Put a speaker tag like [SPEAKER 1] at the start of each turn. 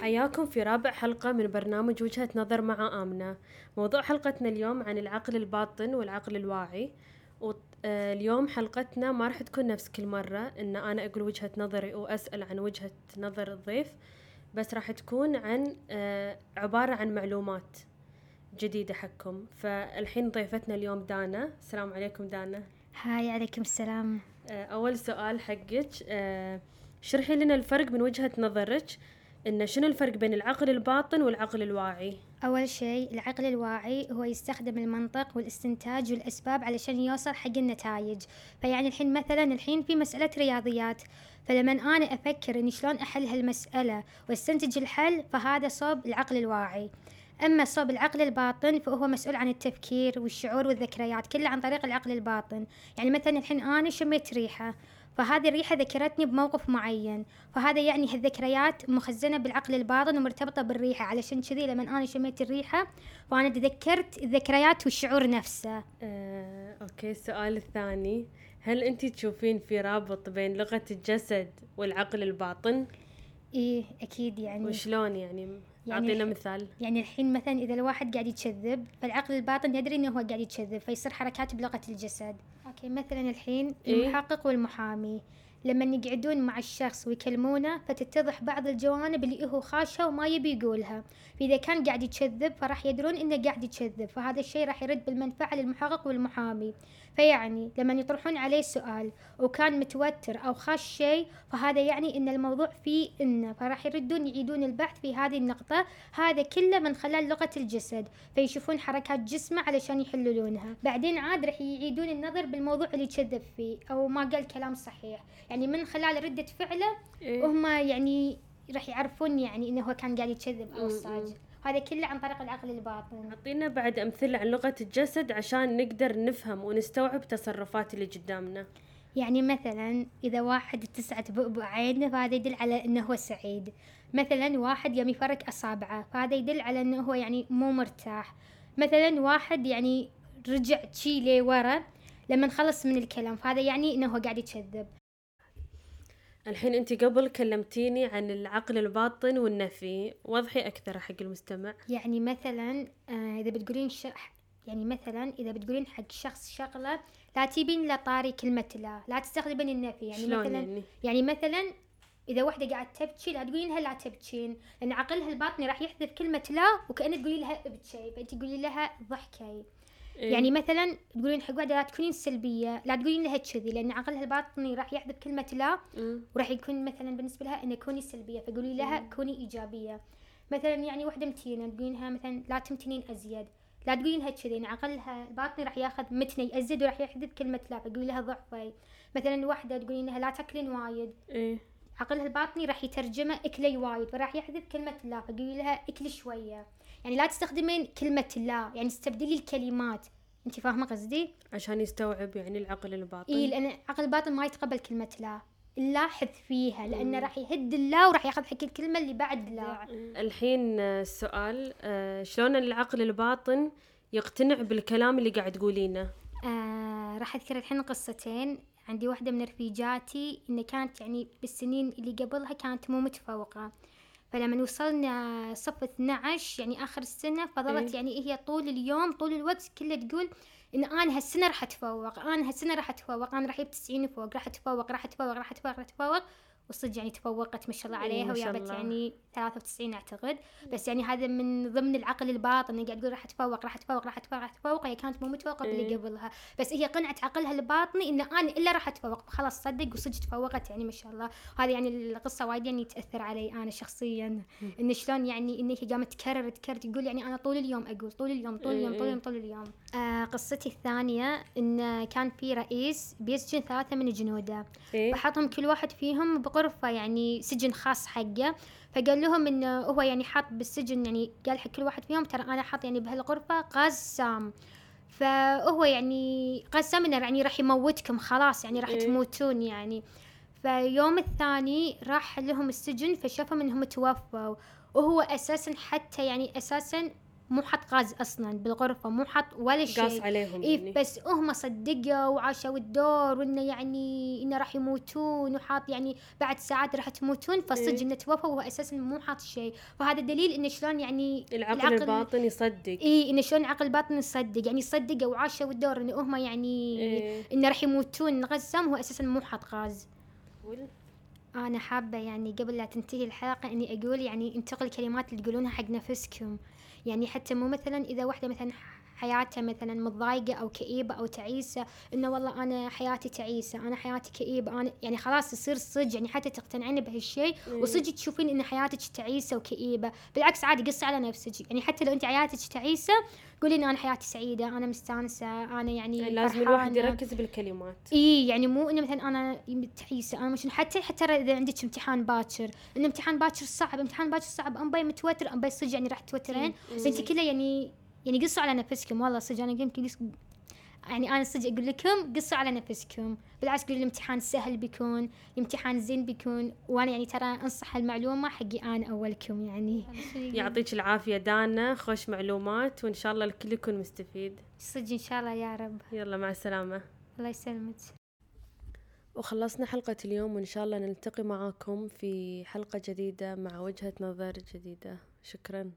[SPEAKER 1] حياكم في رابع حلقة من برنامج وجهة نظر مع آمنة. موضوع حلقتنا اليوم عن العقل الباطن والعقل الواعي. واليوم حلقتنا ما راح تكون نفس كل مرة إن أنا أقول وجهة نظري وأسأل عن وجهة نظر الضيف بس راح تكون عن آه، عبارة عن معلومات جديدة حقكم. فالحين ضيفتنا اليوم دانا. السلام عليكم دانا.
[SPEAKER 2] هاي عليكم السلام.
[SPEAKER 1] آه، أول سؤال حقك. آه، شرحي لنا الفرق من وجهة نظرك إن شنو الفرق بين العقل الباطن والعقل الواعي؟
[SPEAKER 2] أول شيء العقل الواعي هو يستخدم المنطق والاستنتاج والأسباب علشان يوصل حق النتائج. فيعني الحين مثلا الحين في مسألة رياضيات. فلما أنا أفكر إني شلون أحل هالمسألة واستنتج الحل فهذا صوب العقل الواعي. أما صوب العقل الباطن فهو مسؤول عن التفكير والشعور والذكريات كله عن طريق العقل الباطن. يعني مثلا الحين أنا شميت ريحة. فهذه الريحة ذكرتني بموقف معين. فهذا يعني هالذكريات مخزنة بالعقل الباطن ومرتبطة بالريحة. علشان كذي لما أنا شميت الريحة فأنا تذكرت الذكريات والشعور نفسه.
[SPEAKER 1] آه، أوكي السؤال الثاني. هل أنت تشوفين في رابط بين لغة الجسد والعقل الباطن؟
[SPEAKER 2] إيه أكيد يعني.
[SPEAKER 1] وشلون يعني؟
[SPEAKER 2] يعني
[SPEAKER 1] أعطينا مثال.
[SPEAKER 2] يعني الحين مثلا إذا الواحد قاعد يتشذب فالعقل الباطن يدري إنه هو قاعد يتشذب فيصير حركات بلغة الجسد. أوكي مثلا الحين
[SPEAKER 1] إيه؟
[SPEAKER 2] المحقق والمحامي. لما يقعدون مع الشخص ويكلمونه فتتضح بعض الجوانب اللي هو خاشها وما يبي يقولها. فإذا كان قاعد يتشذب فراح يدرون إنه قاعد يتشذب فهذا الشيء راح يرد بالمنفعة للمحقق والمحامي. فيعني لما يطرحون عليه سؤال وكان متوتر أو خاش شيء فهذا يعني إن الموضوع فيه إنه فراح يردون يعيدون البحث في هذه النقطة. هذا كله من خلال لغة الجسد فيشوفون حركات جسمه علشان يحللونها. بعدين عاد راح يعيدون النظر بالموضوع اللي كذب فيه أو ما قال كلام صحيح. يعني من خلال ردة فعله
[SPEAKER 1] إيه؟
[SPEAKER 2] وهم يعني راح يعرفون يعني إنه هو كان قاعد يكذب
[SPEAKER 1] م.
[SPEAKER 2] صاج هذا كله عن طريق العقل الباطن.
[SPEAKER 1] أعطينا بعد أمثلة عن لغة الجسد عشان نقدر نفهم ونستوعب تصرفات اللي قدامنا.
[SPEAKER 2] يعني مثلا إذا واحد اتسعت بؤبؤ عينه فهذا يدل على إنه هو سعيد. مثلا واحد يوم يفرك أصابعه فهذا يدل على إنه هو يعني مو مرتاح. مثلا واحد يعني رجع شي لورا لما نخلص من الكلام فهذا يعني إنه هو قاعد يكذب.
[SPEAKER 1] الحين أنت قبل كلمتيني عن العقل الباطن والنفي. وضحي أكثر حق المستمع.
[SPEAKER 2] يعني مثلا آه إذا بتقولين ش... يعني مثلا إذا بتقولين حق شخص شغلة لا تجيبين لا طاري كلمة لا لا تستخدمين النفي. يعني مثلا
[SPEAKER 1] يعني؟
[SPEAKER 2] يعني مثلا إذا وحدة قاعد تبكي لا تقولين لها لا تبكين لأن عقلها الباطني راح يحذف كلمة لا وكأنك تقولي لها ابكي فأنت تقولي لها ضحكي.
[SPEAKER 1] إيه؟
[SPEAKER 2] يعني مثلا تقولين حق واحدة لا تكونين سلبية لا تقولين لها كذي لأن عقلها الباطني راح يحذف كلمة لا
[SPEAKER 1] مم.
[SPEAKER 2] وراح يكون مثلا بالنسبة لها إنه كوني سلبية فقولي لها كوني إيجابية. مثلا يعني وحدة متينة تقولين لها مثلا لا تمتنين أزيد لا تقولين لها كذي يعني عقلها الباطني راح ياخذ متني أزيد وراح يحذف كلمة لا فقولي لها ضعفي. مثلا واحدة تقولين لها لا تاكلين وايد.
[SPEAKER 1] إيه.
[SPEAKER 2] عقلها الباطني راح يترجمه إكلي وايد فراح يحذف كلمة لا فقولي لها إكلي شوية. يعني لا تستخدمين كلمة لا يعني استبدلي الكلمات. أنت فاهمة قصدي؟
[SPEAKER 1] عشان يستوعب يعني العقل الباطن.
[SPEAKER 2] إي لأن عقل الباطن ما يتقبل كلمة لا. اللا حذفيها لأنه راح يهد اللا وراح ياخذ حق الكلمة اللي بعد لا.
[SPEAKER 1] الحين السؤال آه، شلون العقل الباطن يقتنع بالكلام اللي قاعد تقولينه؟
[SPEAKER 2] آه راح أذكر الحين قصتين. عندي واحدة من رفيجاتي إن كانت يعني بالسنين اللي قبلها كانت مو متفوقة فلما وصلنا صف 12 يعني آخر السنة فظلت
[SPEAKER 1] إيه.
[SPEAKER 2] يعني هي طول اليوم طول الوقت كله تقول إن أنا هالسنة راح أتفوق أنا هالسنة راح أتفوق أنا راح أجيب 90 فوق راح أتفوق راح أتفوق راح أتفوق راح أتفوق وصدق يعني تفوقت ما شاء الله عليها وجابت. يعني 93 أعتقد. بس يعني هذا من ضمن العقل الباطن إنها قاعد تقول راح أتفوق راح أتفوق راح أتفوق راح أتفوق. هي كانت مو متفوقة باللي. قبلها. بس هي قنعت عقلها الباطني إن أنا إلا راح أتفوق. خلاص صدق وصدق تفوقت يعني ما شاء الله. هذه يعني القصة وايد يعني تأثر علي أنا شخصيا. إن شلون يعني إن هي قامت تكرر تكرر تقول يعني أنا طول اليوم أقول طول اليوم طول اليوم طول اليوم طول اليوم. آه قصتي الثانية إن كان في رئيس بيسجن ثلاثة من جنوده. وحطهم كل واحد فيهم بغرفة يعني سجن خاص حقه. فقال لهم انه هو يعني حاط بالسجن يعني قال حق كل واحد فيهم ترى أنا حاط يعني بهالغرفة غاز سام. فهو يعني غاز سام إنه يعني راح يموتكم خلاص يعني راح
[SPEAKER 1] إيه.
[SPEAKER 2] تموتون يعني. فيوم الثاني راح لهم السجن فشافهم إنهم توفوا. وهو أساسا حتى يعني أساسا مو حط غاز أصلا بالغرفة مو حط ولا شيء.
[SPEAKER 1] قاص عليهم
[SPEAKER 2] إيه
[SPEAKER 1] يعني.
[SPEAKER 2] بس هم صدقوا وعاشوا الدور وإنه يعني إنه راح يموتون وحاط يعني بعد ساعات راح تموتون فصدق
[SPEAKER 1] إيه.
[SPEAKER 2] إنه توفى وهو أساسا مو حاط شيء. فهذا دليل إنه شلون يعني
[SPEAKER 1] العقل, الباطن يصدق.
[SPEAKER 2] اي إنه شلون العقل الباطن يصدق. يعني صدقوا وعاشوا الدور إنه هم يعني
[SPEAKER 1] إيه.
[SPEAKER 2] إنه راح يموتون. غزهم هو أساسا مو حاط غاز. أنا حابة يعني قبل لا تنتهي الحلقة إني أقول يعني انتقل الكلمات اللي تقولونها حق نفسكم. يعني حتى مو مثلا إذا واحدة مثلا حياتها مثلا متضايقة أو كئيبة أو تعيسة إنه والله أنا حياتي تعيسة أنا حياتي كئيبة أنا يعني خلاص يصير صدق يعني حتى تقتنعين بهالشيء
[SPEAKER 1] إيه.
[SPEAKER 2] وصدق تشوفين إن حياتك تعيسة وكئيبة بالعكس عادي قصي على نفسك يعني حتى لو أنت حياتك تعيسة قولي إن أنا حياتي سعيدة أنا مستانسة أنا يعني
[SPEAKER 1] لازم الواحد. يركز بالكلمات
[SPEAKER 2] إي يعني مو إنه مثلا أنا تعيسة أنا مش حتى حتى إذا عندك امتحان باكر ان امتحان باكر صعب امتحان باكر صعب أمبيه متوتر أمبيه صدق يعني راح توترين بس أنت كله يعني يعني قصوا على نفسكم والله صدق أنا يمكن قص- يعني أنا صدق أقول لكم قصوا على نفسكم. بالعكس قولوا الامتحان سهل بيكون الامتحان زين بيكون وأنا يعني ترى أنصح المعلومة حقي أنا أولكم يعني.
[SPEAKER 1] يعطيك العافية دانا خوش معلومات وإن شاء الله الكل يكون مستفيد.
[SPEAKER 2] صدق إن شاء الله يا رب.
[SPEAKER 1] يلا مع السلامة.
[SPEAKER 2] الله يسلمك.
[SPEAKER 1] وخلصنا حلقة اليوم وإن شاء الله نلتقي معاكم في حلقة جديدة مع وجهة نظر جديدة. شكراً.